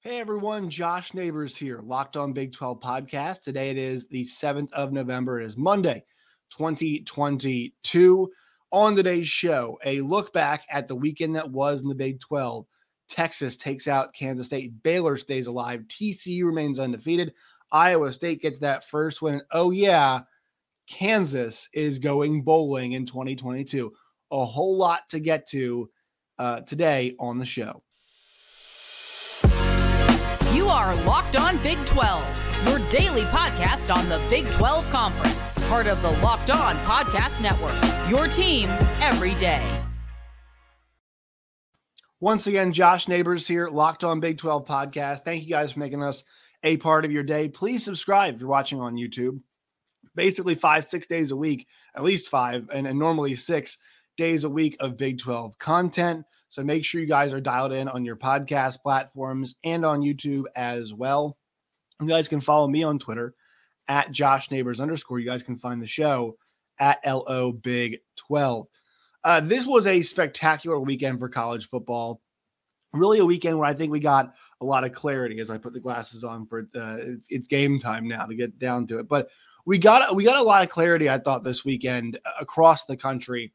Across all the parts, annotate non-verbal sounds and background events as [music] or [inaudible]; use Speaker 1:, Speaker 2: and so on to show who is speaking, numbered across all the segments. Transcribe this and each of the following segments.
Speaker 1: Hey everyone, Josh Neighbors here, Locked On Big 12 podcast. Today it is the 7th of November. It is Monday, 2022. On today's show, a look back at the weekend that was in the Big 12. Texas takes out Kansas State. Baylor stays alive. TCU remains undefeated. Iowa State gets that first win. Oh, yeah, Kansas is going bowling in 2022. A whole lot to get to uh, today on the show.
Speaker 2: You are Locked On Big 12, your daily podcast on the Big 12 Conference, part of the Locked On Podcast Network. Your team every day.
Speaker 1: Once again, Josh Neighbors here, Locked On Big 12 podcast. Thank you guys for making us a part of your day. Please subscribe if you're watching on YouTube. Basically, five, six days a week, at least five, and, and normally six days a week of Big 12 content. So make sure you guys are dialed in on your podcast platforms and on YouTube as well. You guys can follow me on Twitter at Josh Neighbors underscore. You guys can find the show at LO Big 12. Uh, this was a spectacular weekend for college football. Really, a weekend where I think we got a lot of clarity as I put the glasses on for uh, it's, it's game time now to get down to it. But we got we got a lot of clarity. I thought this weekend across the country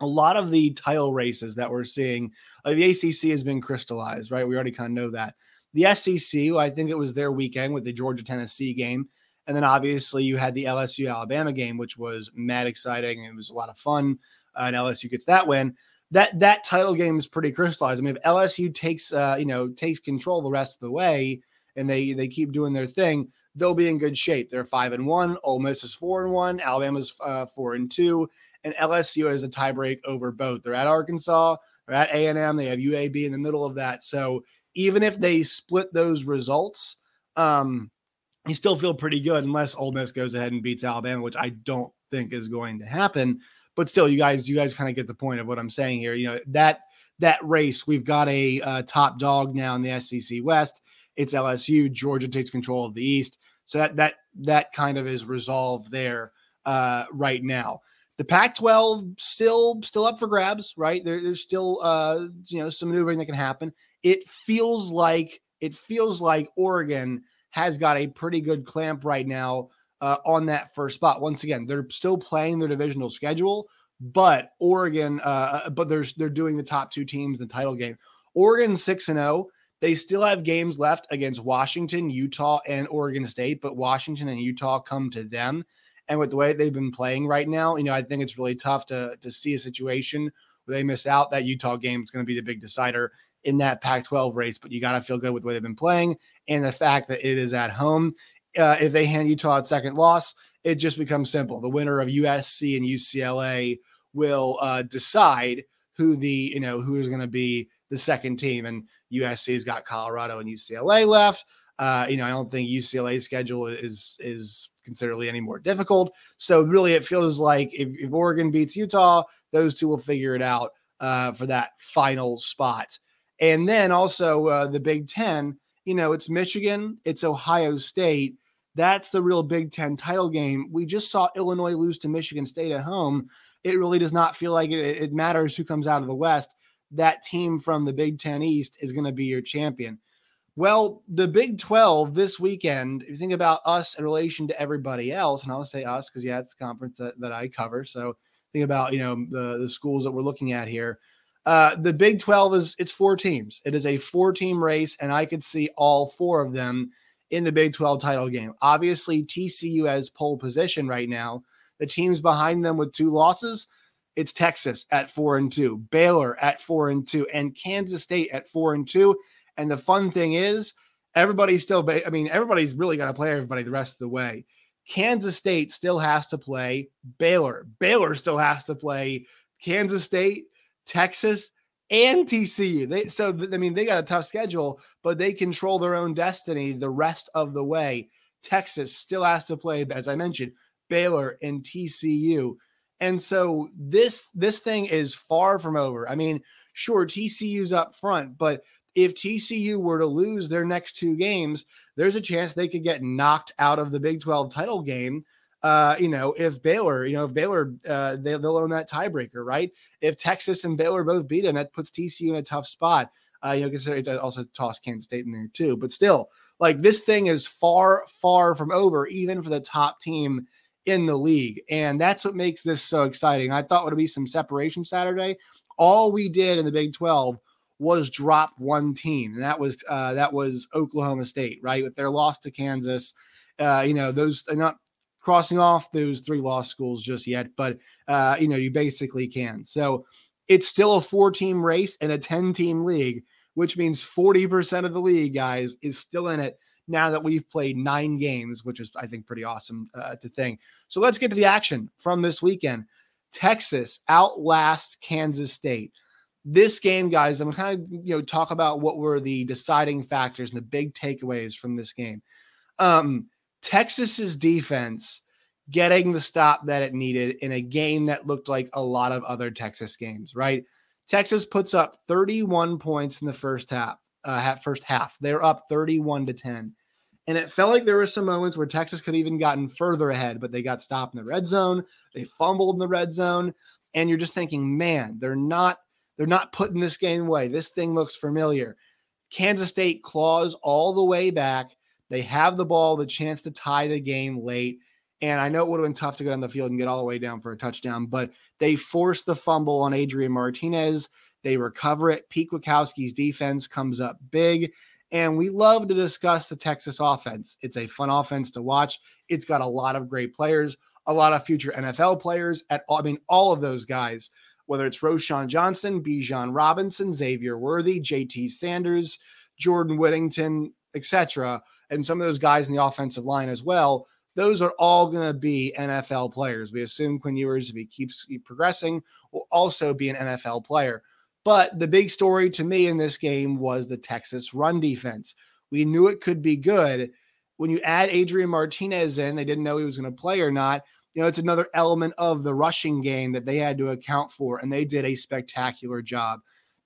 Speaker 1: a lot of the title races that we're seeing, uh, the ACC has been crystallized, right? We already kind of know that. The SEC, I think it was their weekend with the Georgia Tennessee game. And then obviously you had the LSU Alabama game, which was mad exciting. It was a lot of fun. Uh, and LSU gets that win. That that title game is pretty crystallized. I mean, if LSU takes uh, you know takes control the rest of the way, and they they keep doing their thing, they'll be in good shape. They're five and one. Ole Miss is four and one. Alabama's uh, four and two, and LSU has a tiebreak over both. They're at Arkansas. They're at A and M. They have UAB in the middle of that. So even if they split those results, um, you still feel pretty good unless Ole Miss goes ahead and beats Alabama, which I don't think is going to happen. But still, you guys, you guys kind of get the point of what I'm saying here. You know that that race, we've got a uh, top dog now in the SEC West it's LSU. Georgia takes control of the East. So that that that kind of is resolved there uh, right now. The Pac-12 still still up for grabs, right? There, there's still uh, you know some maneuvering that can happen. It feels like it feels like Oregon has got a pretty good clamp right now uh, on that first spot. Once again, they're still playing their divisional schedule, but Oregon, uh, uh but they're they're doing the top two teams in the title game. Oregon six and zero. Oh, they still have games left against Washington, Utah, and Oregon State, but Washington and Utah come to them. And with the way they've been playing right now, you know, I think it's really tough to to see a situation where they miss out. That Utah game is going to be the big decider in that Pac-12 race. But you got to feel good with way they've been playing and the fact that it is at home. Uh, if they hand Utah a second loss, it just becomes simple. The winner of USC and UCLA will uh, decide who the you know who is going to be the second team. And USC's got Colorado and UCLA left. Uh, you know, I don't think UCLA's schedule is is considerably any more difficult. So really, it feels like if, if Oregon beats Utah, those two will figure it out uh, for that final spot. And then also uh, the Big Ten. You know, it's Michigan, it's Ohio State. That's the real Big Ten title game. We just saw Illinois lose to Michigan State at home. It really does not feel like it, it matters who comes out of the West that team from the Big Ten East is going to be your champion. Well, the Big 12 this weekend, if you think about us in relation to everybody else, and I'll say us because, yeah, it's the conference that, that I cover. So think about, you know, the, the schools that we're looking at here. Uh, the Big 12 is it's four teams. It is a four team race, and I could see all four of them in the Big 12 title game. Obviously, TCU has pole position right now. The teams behind them with two losses it's Texas at four and two, Baylor at four and two, and Kansas State at four and two. And the fun thing is, everybody's still, I mean, everybody's really got to play everybody the rest of the way. Kansas State still has to play Baylor. Baylor still has to play Kansas State, Texas, and TCU. They so I mean they got a tough schedule, but they control their own destiny the rest of the way. Texas still has to play, as I mentioned, Baylor and TCU. And so this this thing is far from over. I mean, sure, TCU's up front, but if TCU were to lose their next two games, there's a chance they could get knocked out of the Big 12 title game. Uh, you know, if Baylor, you know, if Baylor, uh, they, they'll own that tiebreaker, right? If Texas and Baylor both beat them, that puts TCU in a tough spot. Uh, you know, consider it also toss Kansas State in there too. But still, like this thing is far, far from over, even for the top team in the league. And that's what makes this so exciting. I thought would be some separation Saturday. All we did in the Big 12 was drop one team, and that was uh, that was Oklahoma State, right? With their loss to Kansas. Uh, you know, those are not crossing off those three law schools just yet, but uh, you know, you basically can. So it's still a four team race and a 10 team league, which means 40% of the league, guys, is still in it now that we've played nine games, which is, I think, pretty awesome uh, to think. So let's get to the action from this weekend. Texas outlasts Kansas State. This game, guys, I'm kind of you know talk about what were the deciding factors and the big takeaways from this game. Um, Texas's defense getting the stop that it needed in a game that looked like a lot of other Texas games, right? Texas puts up 31 points in the first half. Uh, first half, they're up 31 to 10. And it felt like there were some moments where Texas could even gotten further ahead, but they got stopped in the red zone. They fumbled in the red zone, and you're just thinking, man, they're not they're not putting this game away. This thing looks familiar. Kansas State claws all the way back. They have the ball, the chance to tie the game late. And I know it would have been tough to go down the field and get all the way down for a touchdown, but they force the fumble on Adrian Martinez. They recover it. Pete Kwiatkowski's defense comes up big. And we love to discuss the Texas offense. It's a fun offense to watch. It's got a lot of great players, a lot of future NFL players. At I mean, all of those guys, whether it's Roschon Johnson, Bijan Robinson, Xavier Worthy, JT Sanders, Jordan Whittington, etc., and some of those guys in the offensive line as well those are all going to be NFL players. We assume Quinn Ewers, if he keeps progressing, will also be an NFL player. But the big story to me in this game was the Texas run defense. We knew it could be good. When you add Adrian Martinez in, they didn't know he was going to play or not. You know, it's another element of the rushing game that they had to account for, and they did a spectacular job.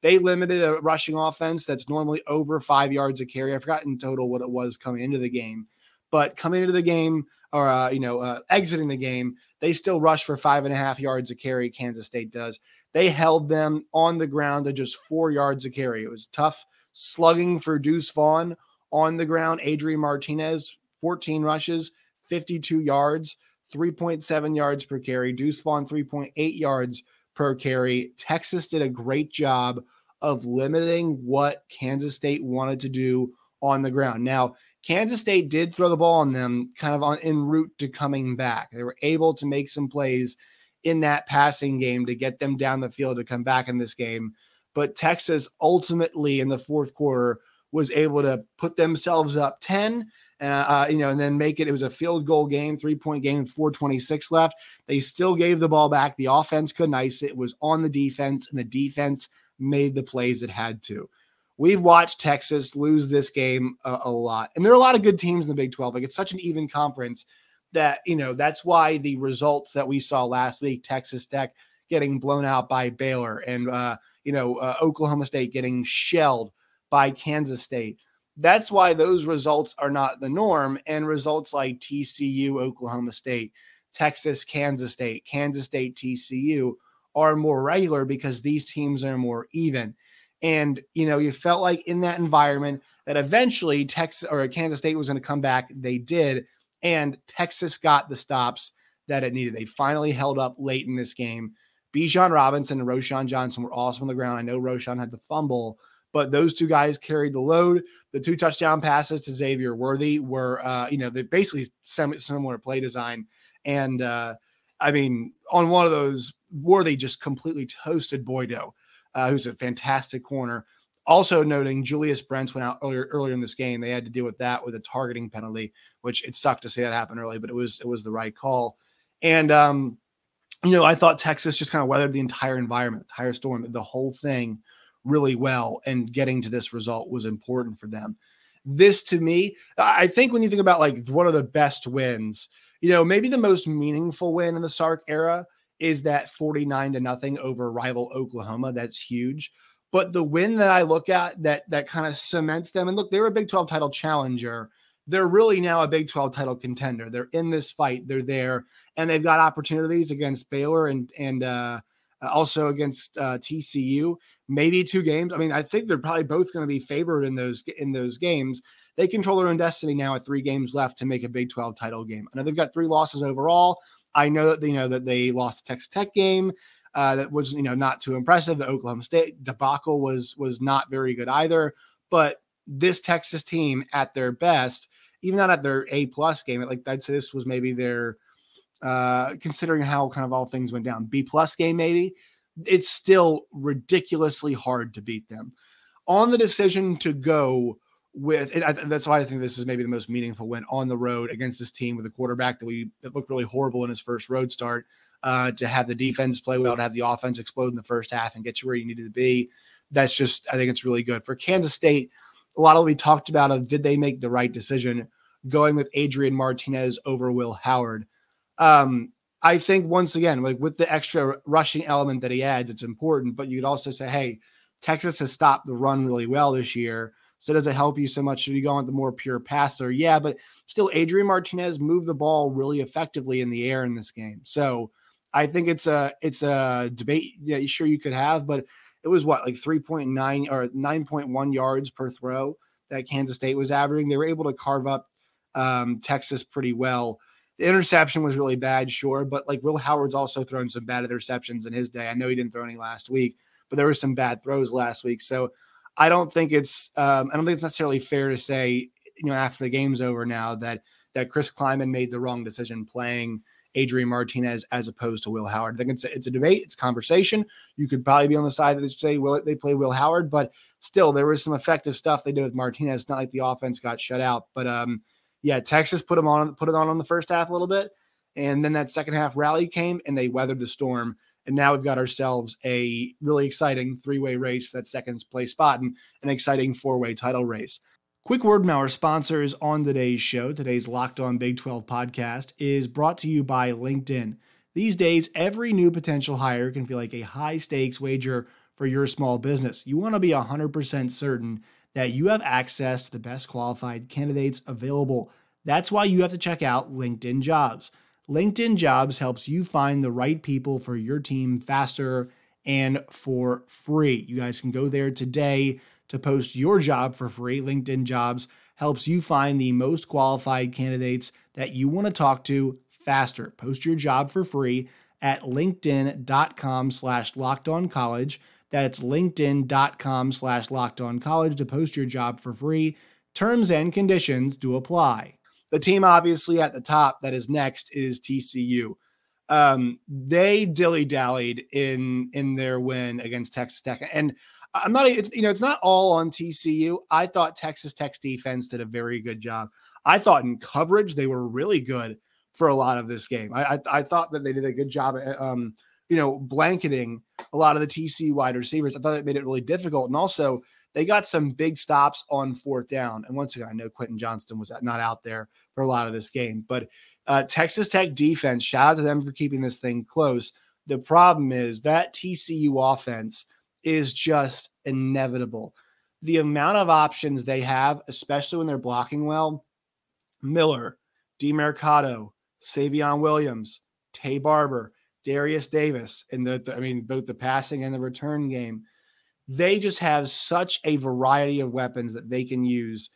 Speaker 1: They limited a rushing offense that's normally over five yards a carry. I forgot in total what it was coming into the game but coming into the game or uh, you know uh, exiting the game, they still rush for five and a half yards a carry. Kansas State does. They held them on the ground to just four yards a carry. It was tough slugging for Deuce Vaughn on the ground. Adrian Martinez, 14 rushes, 52 yards, 3.7 yards per carry. Deuce Vaughn, 3.8 yards per carry. Texas did a great job of limiting what Kansas State wanted to do on the ground. Now, Kansas State did throw the ball on them kind of on en route to coming back. They were able to make some plays in that passing game to get them down the field to come back in this game. But Texas ultimately in the fourth quarter was able to put themselves up 10 uh, uh, you know, and then make it. It was a field goal game, three point game, 426 left. They still gave the ball back. The offense couldn't ice it. It was on the defense, and the defense made the plays it had to we've watched Texas lose this game a, a, lot. And there are a lot of good teams in the Big 12. Like it's such an even conference that, you know, that's why the results that we saw last week, Texas Tech getting blown out by Baylor and, uh, you know, uh, Oklahoma State getting shelled by Kansas State. That's why those results are not the norm. And results like TCU, Oklahoma State, Texas, Kansas State, Kansas State, TCU are more regular because these teams are more even. And, you know, you felt like in that environment that eventually Texas or Kansas State was going to come back. They did. And Texas got the stops that it needed. They finally held up late in this game. Bijan Robinson and Roschon Johnson were also on the ground. I know Roschon had the fumble, but those two guys carried the load. The two touchdown passes to Xavier Worthy were, uh, you know, they basically similar play design. And uh, I mean, on one of those, Worthy just completely toasted Boye-Doe uh, who's a fantastic corner. Also noting Julius Brents went out earlier earlier in this game. They had to deal with that with a targeting penalty, which it sucked to see that happen early, but it was it was the right call. And um, you know, I thought Texas just kind of weathered the entire environment, the entire storm, the whole thing really well. And getting to this result was important for them. This to me, I think when you think about like one of the best wins, you know, maybe the most meaningful win in the Sark era is that 49 to nothing over rival Oklahoma. That's huge. But the win that I look at that that kind of cements them, and look, they're a Big 12 title challenger. They're really now a Big 12 title contender. They're in this fight. They're there, and they've got opportunities against Baylor and and uh, also against uh, TCU, maybe two games. I mean, I think they're probably both going to be favored in those in those games. They control their own destiny now with three games left to make a Big 12 title game. I know they've got three losses overall. I know that you know that they lost the Texas Tech game. Uh, that was you know not too impressive. The Oklahoma State debacle was was not very good either. But this Texas team at their best, even not at their A plus game, like I'd say this was maybe their uh, considering how kind of all things went down. B plus game, maybe it's still ridiculously hard to beat them. On the decision to go with, that's why I think this is maybe the most meaningful win on the road against this team with a quarterback that we that looked really horrible in his first road start. Uh, to have the defense play well, to have the offense explode in the first half and get you where you needed to be, that's just I think it's really good for Kansas State. A lot of we talked about of did they make the right decision going with Adrian Martinez over Will Howard. Um, I think once again, like with the extra rushing element that he adds, it's important. But you could also say, hey, Texas has stopped the run really well this year. So does it help you so much? Should you go on the more pure passer? Yeah, but still, Adrian Martinez moved the ball really effectively in the air in this game. So I think it's a it's a debate. Yeah, sure you could have, but it was what like three point nine or nine point one yards per throw that Kansas State was averaging. They were able to carve up um, Texas pretty well. The interception was really bad, sure, but like Will Howard's also thrown some bad interceptions in his day. I know he didn't throw any last week, but there were some bad throws last week. So I don't think it's um, I don't think it's necessarily fair to say, you know, after the game's over now that that Chris Klieman made the wrong decision playing Adrian Martinez as opposed to Will Howard. I think it's a, it's a debate, it's conversation. You could probably be on the side that they say, well, they play Will Howard, but still there was some effective stuff they did with Martinez. It's not like the offense got shut out, but um, yeah, Texas put them on, put it on on the first half a little bit, and then that second half rally came and they weathered the storm. And now we've got ourselves a really exciting three way race for that second place spot and an exciting four way title race. Quick word from our sponsors on today's show. Today's Locked On Big 12 podcast is brought to you by LinkedIn. These days, every new potential hire can feel like a high stakes wager for your small business. You want to be 100% certain that you have access to the best qualified candidates available. That's why you have to check out LinkedIn Jobs. LinkedIn Jobs helps you find the right people for your team faster and for free. You guys can go there today to post your job for free. LinkedIn Jobs helps you find the most qualified candidates that you want to talk to faster. Post your job for free at linkedin.com slash locked on college. That's linkedin.com slash locked on college to post your job for free. Terms and conditions do apply. The team, obviously, at the top that is next is TCU. Um, they dilly dallied in in their win against Texas Tech, and I'm not. It's you know, it's not all on TCU. I thought Texas Tech's defense did a very good job. I thought in coverage they were really good for a lot of this game. I I, I thought that they did a good job. At, um, you know, blanketing a lot of the TC wide receivers. I thought it made it really difficult. And also, they got some big stops on fourth down. And once again, I know Quentin Johnston was not out there for a lot of this game, but uh, Texas Tech defense, shout out to them for keeping this thing close. The problem is that TCU offense is just inevitable. The amount of options they have, especially when they're blocking well, Miller, Demercado, Savion Williams, Taye Barber, Darius Davis, and the, the, I mean, both the passing and the return game, they just have such a variety of weapons that they can use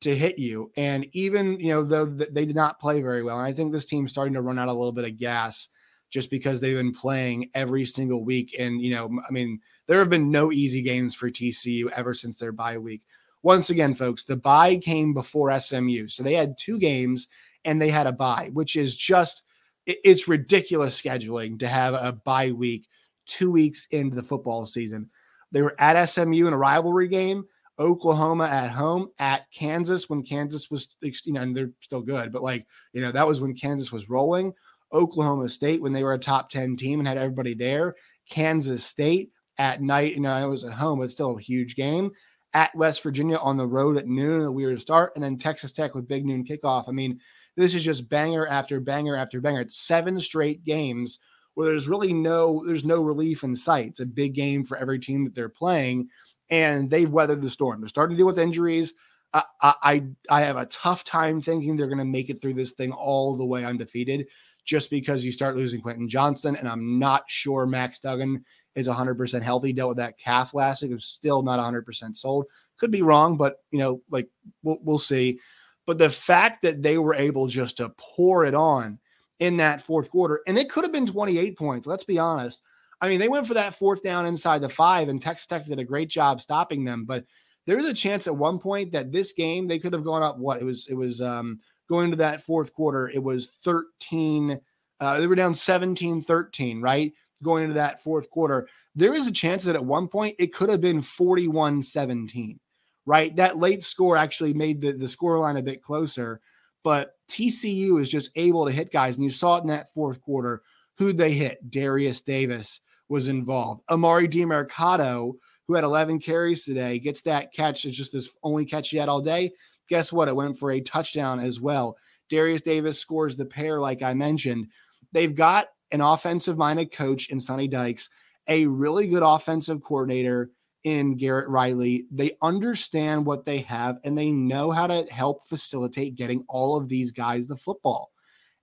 Speaker 1: to hit you. And even, you know, though they did not play very well, and I think this team's starting to run out a little bit of gas just because they've been playing every single week. And, you know, I mean, there have been no easy games for TCU ever since their bye week. Once again, folks, the bye came before SMU. So they had two games and they had a bye, which is just – it's ridiculous scheduling to have a bye week two weeks into the football season. They were at SMU in a rivalry game, Oklahoma at home, at Kansas when Kansas was, you know, and they're still good, but like, you know, that was when Kansas was rolling. Oklahoma State when they were a top 10 team and had everybody there. Kansas State at night, you know, it was at home, but still a huge game. At West Virginia on the road at noon, a weird start, and then Texas Tech with big noon kickoff. I mean, this is just banger after banger after banger. It's seven straight games where there's really no there's no relief in sight. It's a big game for every team that they're playing, and they've weathered the storm. They're starting to deal with injuries. I, I I have a tough time thinking they're going to make it through this thing all the way undefeated, just because you start losing Quentin Johnston, and I'm not sure Max Duggan is 100% healthy. Dealt with that calf last week. I'm still not 100% sold. Could be wrong, but you know, like we'll, we'll see. But the fact that they were able just to pour it on in that fourth quarter, and it could have been 28 points. Let's be honest. I mean, they went for that fourth down inside the five, and Texas Tech did a great job stopping them. But there's a chance at one point that this game they could have gone up. What it was, it was um, going to that fourth quarter. It was 13. Uh, they were down 17 13, right? Going into that fourth quarter. There is a chance that at one point it could have been 41 17, right? That late score actually made the, the score line a bit closer, but TCU is just able to hit guys. And you saw it in that fourth quarter. Who'd they hit? Darius Davis was involved. Emari Demercado, who had 11 carries today, gets that catch. It's just his only catch he had all day. Guess what? It went for a touchdown as well. Darius Davis scores the pair, like I mentioned. They've got an offensive minded coach in Sonny Dykes, a really good offensive coordinator in Garrett Riley. They understand what they have and they know how to help facilitate getting all of these guys the football.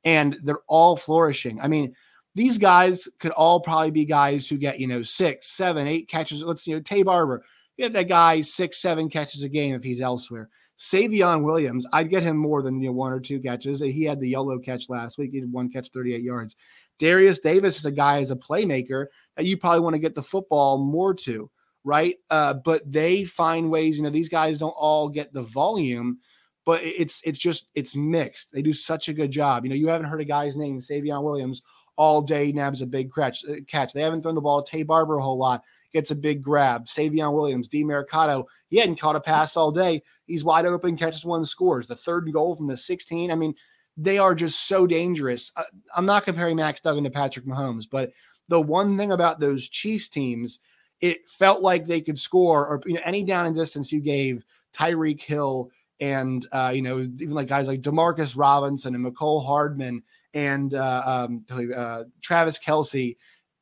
Speaker 1: And they're all flourishing. I mean, these guys could all probably be guys who get, you know, six, seven, eight catches. Let's, you know, Taye Barber, get that guy six, seven catches a game if he's elsewhere. Savion Williams, I'd get him more than you know, one or two catches. He had the yellow catch last week. He had one catch, 38 yards. Darius Davis is a guy as a playmaker that you probably want to get the football more to, right? Uh, but they find ways, you know, these guys don't all get the volume, but it's it's just it's mixed. They do such a good job. You know, you haven't heard a guy's name, Savion Williams, all day, nabs a big catch. Uh, catch. They haven't thrown the ball to Taye Barber a whole lot, gets a big grab. Savion Williams, Demercado, he hadn't caught a pass all day. He's wide open, catches one, scores. The third goal from the 16. I mean, they are just so dangerous. Uh, I'm not comparing Max Duggan to Patrick Mahomes, but the one thing about those Chiefs teams, it felt like they could score, or you know, any down and distance you gave Tyreek Hill and uh, you know even like guys like Demarcus Robinson and Mecole Hardman and uh, um, uh, Travis Kelce,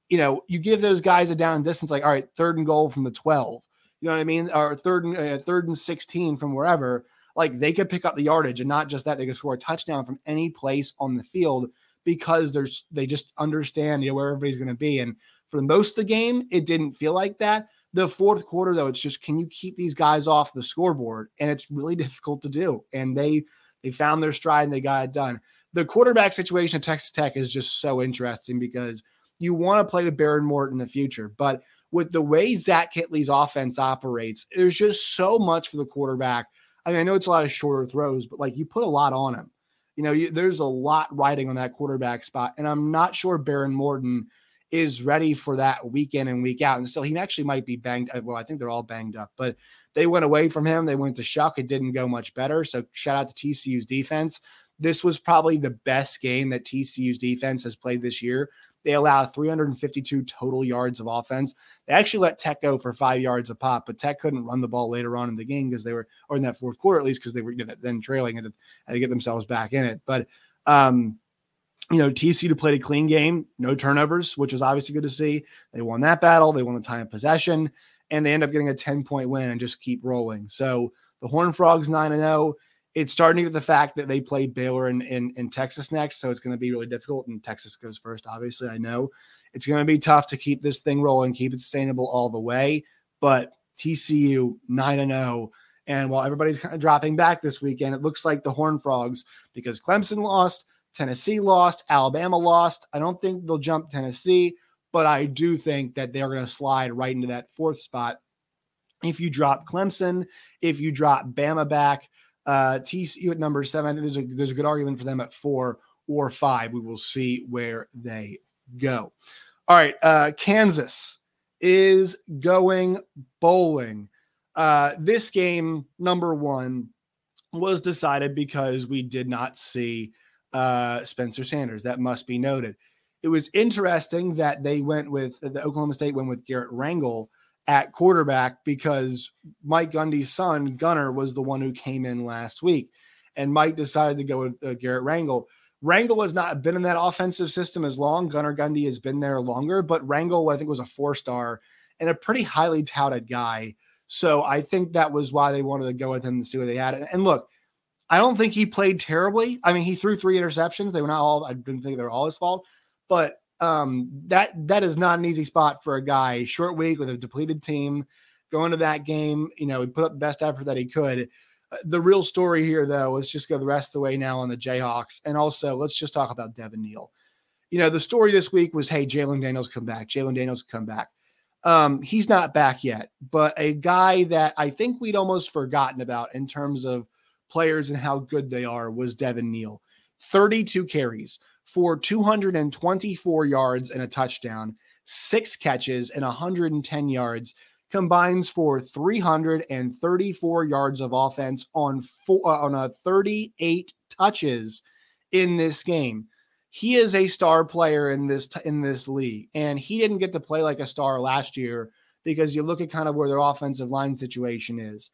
Speaker 1: you know, you give those guys a down and distance, like all right, third and goal from the twelve, you know what I mean, or third and uh, third and sixteen from wherever. Like they could pick up the yardage, and not just that, they could score a touchdown from any place on the field because there's they just understand you know where everybody's going to be. And for most of the game, it didn't feel like that. The fourth quarter, though, it's just can you keep these guys off the scoreboard? And it's really [laughs] difficult to do. And they they found their stride and they got it done. The quarterback situation at Texas Tech is just so interesting because you want to play with Behren Morton in the future, but with the way Zach Kittley's offense operates, there's just so much for the quarterback. I mean, I know it's a lot of shorter throws, but like you put a lot on him. You know, you, there's a lot riding on that quarterback spot, and I'm not sure Behren Morton is ready for that week in and week out. And still, he actually might be banged. Uh, well, I think they're all banged up, but they went away from him. They went to Shough. It didn't go much better. So shout out to TCU's defense. This was probably the best game that TCU's defense has played this year. They allowed 352 total yards of offense. They actually let Tech go for five yards a pop, but Tech couldn't run the ball later on in the game because they were, or in that fourth quarter at least, because they were you know, then trailing and had to get themselves back in it. But um, you know, TCU played a clean game, no turnovers, which was obviously good to see. They won that battle. They won the time of possession, and they end up getting a 10 point win and just keep rolling. So the Horn Frogs 9 and 0. It's starting with the fact that they play Baylor in, in, in Texas next. So it's going to be really difficult. And Texas goes first, obviously. I know it's going to be tough to keep this thing rolling, keep it sustainable all the way. But TCU 9 and 0. And while everybody's kind of dropping back this weekend, it looks like the Horn Frogs, because Clemson lost, Tennessee lost, Alabama lost. I don't think they'll jump Tennessee, but I do think that they're going to slide right into that fourth spot. If you drop Clemson, if you drop Bama back, uh, TCU at number seven, there's a there's a good argument for them at four or five. We will see where they go. All right, uh, Kansas is going bowling. Uh, this game, number one, was decided because we did not see uh, Spencer Sanders. That must be noted. It was interesting that they went with the Oklahoma State went with Garrett Rangel at quarterback because Mike Gundy's son Gunnar was the one who came in last week, and Mike decided to go with uh, Garrett Rangel. Rangel has not been in that offensive system as long. Gunnar Gundy has been there longer, but Rangel I think was a four star and a pretty highly touted guy. So I think that was why they wanted to go with him to see what they had. And look, I don't think he played terribly. I mean, he threw three interceptions. They were not all. I didn't think they were all his fault, but um, that that is not an easy spot for a guy. Short week with a depleted team, going to that game. You know, he put up the best effort that he could. Uh, the real story here, though, let's just go the rest of the way now on the Jayhawks, and also let's just talk about Devin Neal. You know, the story this week was, hey, Jalen Daniels come back. Jalen Daniels come back. Um, he's not back yet, but a guy that I think we'd almost forgotten about in terms of players and how good they are was Devin Neal. 32 carries for 224 yards and a touchdown, six catches and 110 yards, combines for 334 yards of offense on four, uh, on a 38 touches in this game. He is a star player in this in this league, and he didn't get to play like a star last year because you look at kind of where their offensive line situation is.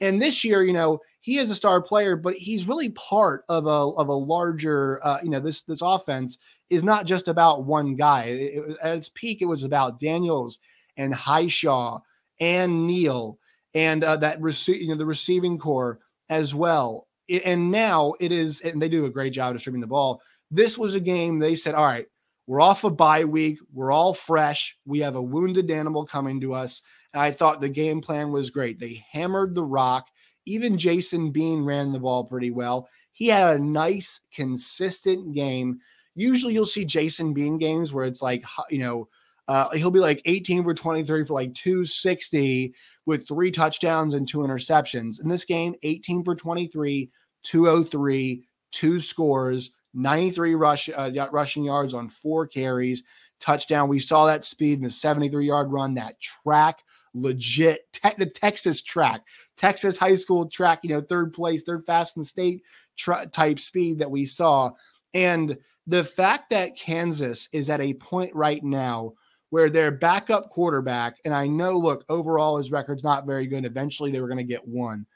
Speaker 1: And this year, you know, he is a star player, but he's really part of a of a larger, uh, you know, this this offense is not just about one guy. It, at its peak, it was about Daniels and Hishaw and Neal and uh, that receive, you know, the receiving core as well. It, and now it is, and they do a great job distributing the ball. This was a game they said, all right, we're off a bye week. We're all fresh. We have a wounded animal coming to us. I thought the game plan was great. They hammered the rock. Even Jason Bean ran the ball pretty well. He had a nice, consistent game. Usually you'll see Jason Bean games where it's like, you know, uh, he'll be like 18 for 23 for like 260 with three touchdowns and two interceptions. In this game, 18 for 23, 203, two scores. 93 rush uh, rushing yards on four carries, touchdown. We saw that speed in the 73 yard run, that track, legit te- the Texas track, Texas high school track, you know, third place, third fast in the state tra- type speed that we saw. And the fact that Kansas is at a point right now where their backup quarterback, and I know, look, overall his record's not very good. Eventually they were going to get one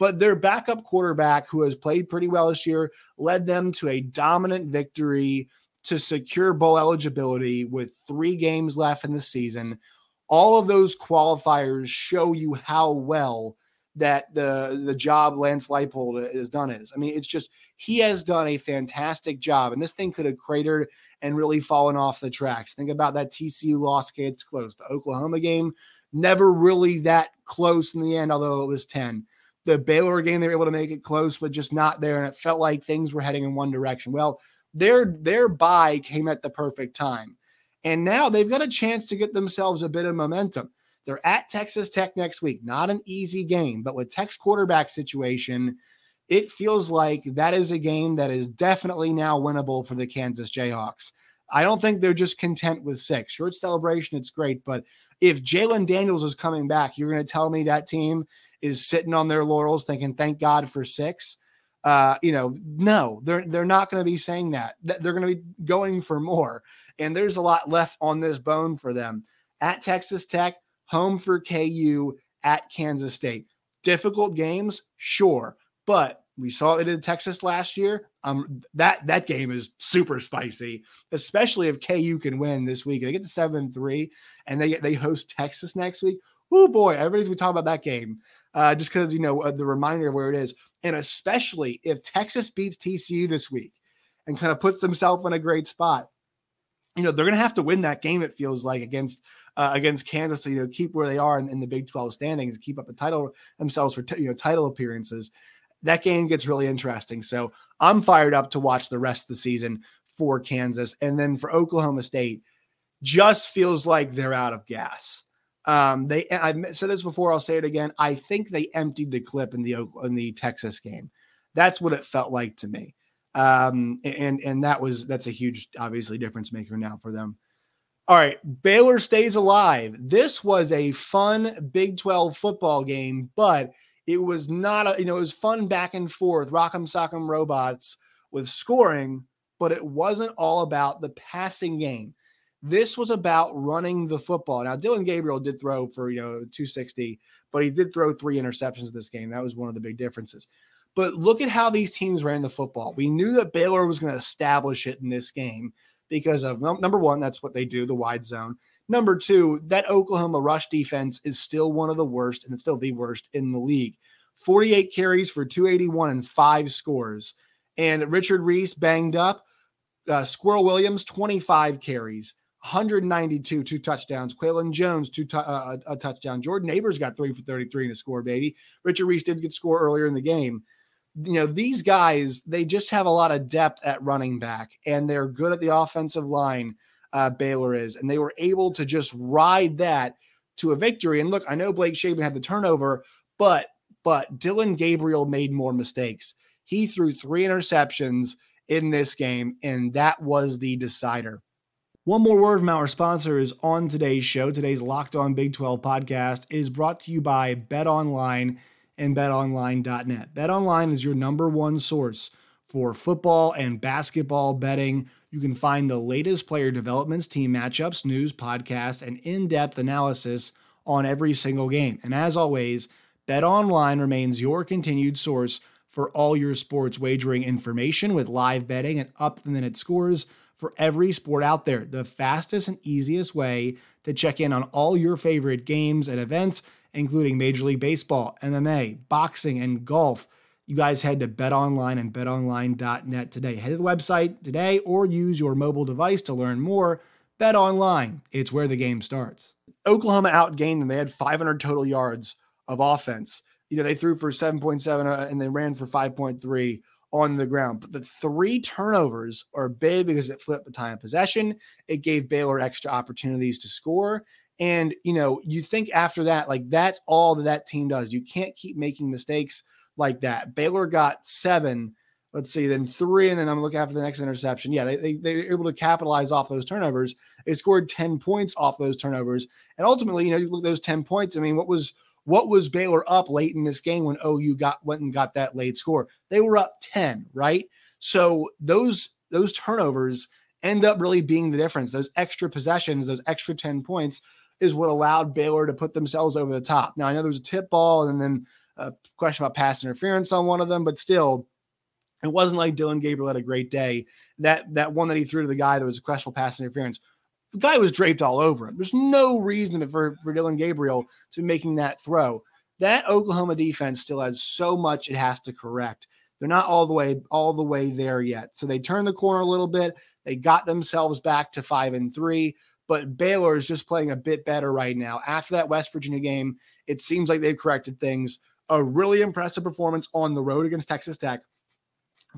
Speaker 1: but their backup quarterback, who has played pretty well this year, led them to a dominant victory to secure bowl eligibility with three games left in the season. All of those qualifiers show you how well that the the job Lance Leipold has done is. I mean, it's just he has done a fantastic job, and this thing could have cratered and really fallen off the tracks. Think about that TCU loss; it's close. The Oklahoma game, never really that close in the end, although it was ten the Baylor game, they were able to make it close, but just not there. And it felt like things were heading in one direction. Well, their their buy came at the perfect time. And now they've got a chance to get themselves a bit of momentum. They're at Texas Tech next week. Not an easy game, but with Tech's quarterback situation, it feels like that is a game that is definitely now winnable for the Kansas Jayhawks. I don't think they're just content with six. Short celebration, it's great. But if Jalen Daniels is coming back, you're going to tell me that team is sitting on their laurels thinking, thank God for six. Uh, you know, no, they're they're not going to be saying that. They're going to be going for more. And there's a lot left on this bone for them. At Texas Tech, home for KU, at Kansas State. Difficult games, sure. But we saw it in Texas last year. Um, that that game is super spicy, especially if KU can win this week. They get to seven three, and they they host Texas next week. Oh boy, everybody's gonna talk about that game uh, just because you know uh, the reminder of where it is, and especially if Texas beats TCU this week and kind of puts themselves in a great spot. You know they're going to have to win that game. It feels like against uh, against Kansas to you know keep where they are in, in the Big Twelve standings, keep up the title themselves for t- you know title appearances. That game gets really interesting. So I'm fired up to watch the rest of the season for Kansas, and then for Oklahoma State, just feels like they're out of gas. Um, they I've said this before, I'll say it again. I think they emptied the clip in the in the Texas game. That's what it felt like to me. Um, and and that was that's a huge, obviously, difference maker now for them. All right, Baylor stays alive. This was a fun Big 12 football game, but it was not a, you know, it was fun back and forth, rock'em sock'em robots with scoring, but it wasn't all about the passing game. This was about running the football. Now, Dillon Gabriel did throw for, you know, 260, but he did throw three interceptions this game. That was one of the big differences. But look at how these teams ran the football. We knew that Baylor was going to establish it in this game because of number one, that's what they do, the wide zone. Number two, that Oklahoma rush defense is still one of the worst, and it's still the worst in the league. 48 carries for 281 and five scores. And Richard Reese banged up. Uh, Sqwirl Williams, 25 carries, 192, two touchdowns. Qualan Jones, two t- uh, a touchdown. Jordan Nabors got three for 33 in a score, baby. Richard Reese did get score earlier in the game. You know, these guys, they just have a lot of depth at running back, and they're good at the offensive line. Uh, Baylor is, and they were able to just ride that to a victory. And look, I know Blake Shapen had the turnover, but but Dillon Gabriel made more mistakes. He threw three interceptions in this game, and that was the decider. One more word from our sponsors on today's show. Today's Locked On Big 12 podcast is brought to you by Bet Online and betonline.net. BetOnline is your number one source for football and basketball betting. You can find the latest player developments, team matchups, news, podcasts, and in depth analysis on every single game. And as always, BetOnline remains your continued source for all your sports wagering information with live betting and up the minute scores for every sport out there. The fastest and easiest way to check in on all your favorite games and events, including Major League Baseball, MMA, boxing, and golf. You guys head to betonline and betonline.net today. Head to the website today or use your mobile device to learn more. Bet online, it's where the game starts. Oklahoma outgained them. They had 500 total yards of offense. You know, they threw for 7.7 uh, and they ran for 5.3 on the ground. But the three turnovers are big because it flipped the time of possession. It gave Baylor extra opportunities to score. And, you know, you think after that, like that's all that that team does. You can't keep making mistakes like that. Baylor got seven, let's see, then three, and then I'm looking after the next interception. Yeah, they, they, they were able to capitalize off those turnovers. They scored 10 points off those turnovers. And ultimately, you know, you look at those 10 points. I mean, what was – what was Baylor up late in this game when OU got went and got that late score? They were up 10, right? So those those turnovers end up really being the difference. Those extra possessions, those extra 10 points is what allowed Baylor to put themselves over the top. Now I know there was a tip ball and then a question about pass interference on one of them, but still it wasn't like Dillon Gabriel had a great day. That that one that he threw to the guy that was a questionable pass interference the guy was draped all over him. There's no reason for, for Dillon Gabriel to be making that throw. That Oklahoma defense still has so much it has to correct. They're not all the way all the way there yet. So they turned the corner a little bit. They got themselves back to five and three. But Baylor is just playing a bit better right now. After that West Virginia game, it seems like they've corrected things. A really impressive performance on the road against Texas Tech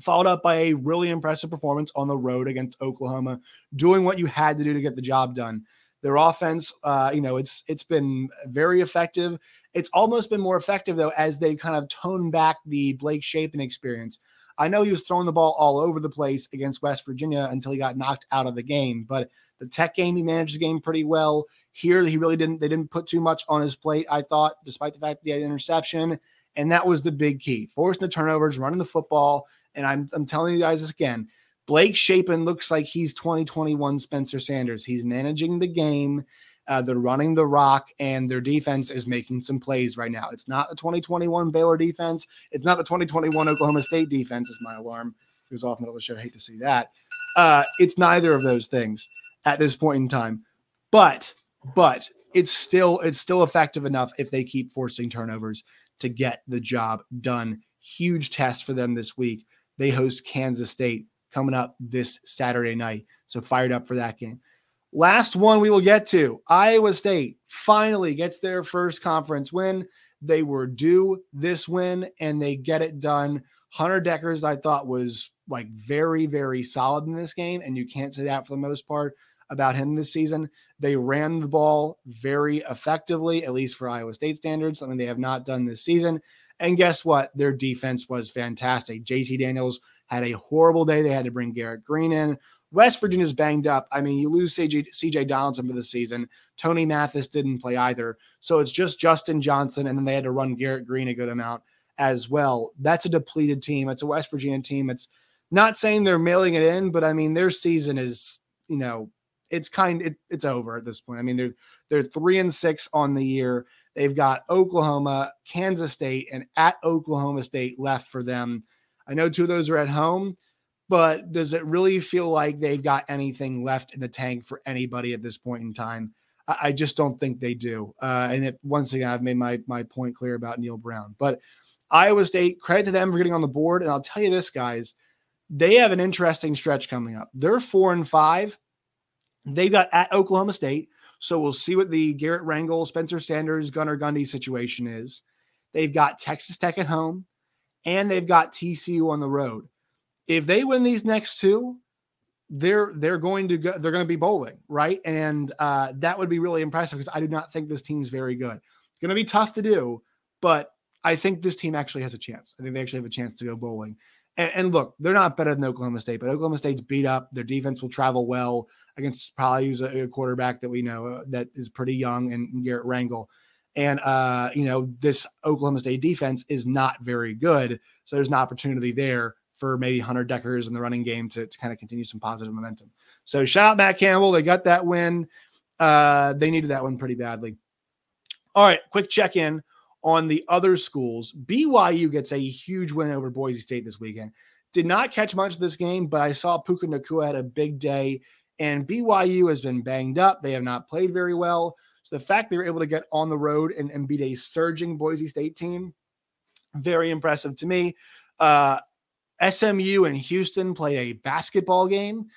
Speaker 1: followed up by a really impressive performance on the road against Oklahoma, doing what you had to do to get the job done. Their offense, uh, you know, it's it's been very effective. It's almost been more effective though as they kind of tone back the Blake Shapen experience. I know he was throwing the ball all over the place against West Virginia until he got knocked out of the game, but the Tech game he managed the game pretty well. Here he really didn't. They didn't put too much on his plate. I thought, despite the fact that he had interception and that was the big key forcing the turnovers, running the football. And I'm, I'm telling you guys this again Blake Shapen looks like he's 2021 Spencer Sanders. He's managing the game. Uh, they're running the rock, and their defense is making some plays right now. It's not the 2021 Baylor defense. It's not the 2021 Oklahoma State defense. Is my alarm it was off middle of the show. I hate to see that. Uh, it's neither of those things at this point in time. But but it's still it's still effective enough if they keep forcing turnovers to get the job done. Huge test for them this week. They host Kansas State coming up this Saturday night. So fired up for that game. Last one we will get to Iowa State finally gets their first conference win. They were due this win and they get it done. Hunter Dekkers, I thought, was like very, very solid in this game. And you can't say that for the most part about him this season. They ran the ball very effectively, at least for Iowa State standards, something they have not done this season. And guess what? Their defense was fantastic. JT Daniels had a horrible day. They had to bring Garrett Green in. West Virginia's banged up. I mean, you lose CJ, CJ Donaldson for the season. Tony Mathis didn't play either. So it's just Justin Johnson. And then they had to run Garrett Green a good amount as well. That's a depleted team. It's a West Virginia team. It's not saying they're mailing it in, but I mean, their season is, you know, it's kind it, it's over at this point. I mean, they're they're three and six on the year. They've got Oklahoma, Kansas State, and at Oklahoma State left for them. I know two of those are at home, but does it really feel like they've got anything left in the tank for anybody at this point in time? I, I just don't think they do. Uh, and it, once again, I've made my my point clear about Neal Brown, but Iowa State, credit to them for getting on the board. And I'll tell you this, guys, they have an interesting stretch coming up. They're four and five. They've got at Oklahoma State. So we'll see what the Garrett Rangel, Spencer Sanders, Gunnar Gundy situation is. They've got Texas Tech at home and they've got TCU on the road. If they win these next two, they're they're going to go they're going to be bowling right and uh, that would be really impressive because i do not think this team's very good it's going to be tough to do but i think this team actually has a chance i think they actually have a chance to go bowling and, and look they're not better than oklahoma state but oklahoma state's beat up their defense will travel well against probably use a, a quarterback that we know uh, that is pretty young and garret rangel and uh, you know this oklahoma state defense is not very good so there's an opportunity there for maybe Hunter Dekkers in the running game to, to kind of continue some positive momentum. So shout out Matt Campbell. They got that win. Uh, they needed that one pretty badly. All right, quick check in on the other schools. BYU gets a huge win over Boise State this weekend. Did not catch much of this game, but I saw Puka Nacua had a big day, and BYU has been banged up. They have not played very well. So the fact they were able to get on the road and, and beat a surging Boise State team, very impressive to me. Uh, SMU and Houston played a basketball game.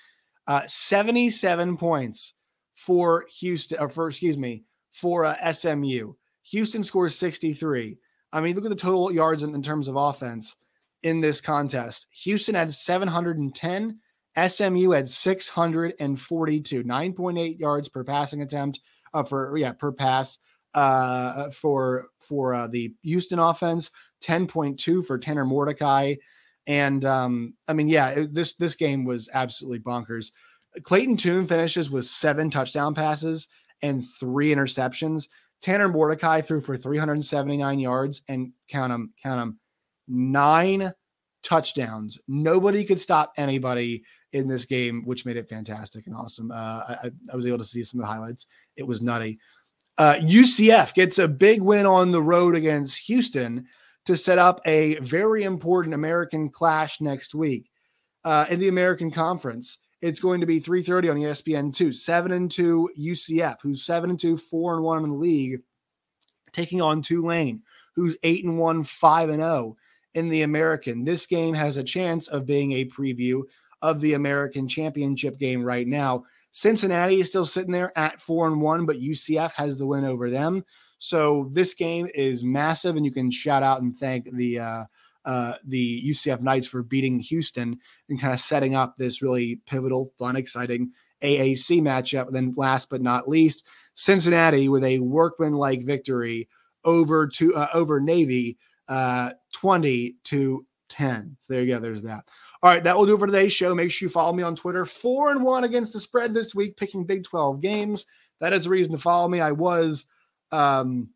Speaker 1: Uh, 77 points for Houston, or for, excuse me, for uh, SMU. Houston scores 63. I mean, look at the total yards in, in terms of offense in this contest. Houston had 710. SMU had 642, 9.8 yards per passing attempt uh, for yeah per pass uh, for for uh, the Houston offense, 10.2 for Tanner Mordecai, and um, I mean, yeah, it, this this game was absolutely bonkers. Clayton Tune finishes with seven touchdown passes and three interceptions. Tanner Mordecai threw for 379 yards and count them, count them, nine touchdowns. Nobody could stop anybody in this game, which made it fantastic and awesome. Uh, I, I, was able to see some of the highlights. It was nutty. Uh, UCF gets a big win on the road against Houston to set up a very important American clash next week uh, in the American Conference. It's going to be 3:30 on ESPN two. Seven and two UCF, who's seven and two, four and one in the league, taking on Tulane, who's eight and one, five and zero in the American. This game has a chance of being a preview of the American Championship game right now. Cincinnati is still sitting there at four and one, but UCF has the win over them. So this game is massive, and you can shout out and thank the uh, uh, the UCF Knights for beating Houston and kind of setting up this really pivotal, fun, exciting AAC matchup. And then, last but not least, Cincinnati with a workman-like victory over to uh, over Navy, uh, twenty to ten. So there you go. There's that. All right, that will do for today's show. Make sure you follow me on Twitter. Four and one against the spread this week, picking Big Twelve games. That is a reason to follow me. I was um,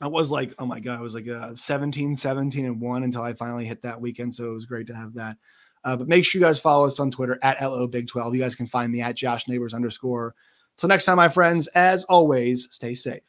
Speaker 1: I was like, oh my God, I was like uh, 17, 17 and one until I finally hit that weekend. So it was great to have that. Uh, but make sure you guys follow us on Twitter at LO Big 12. You guys can find me at Josh Neighbors underscore. Till next time, my friends, as always, stay safe.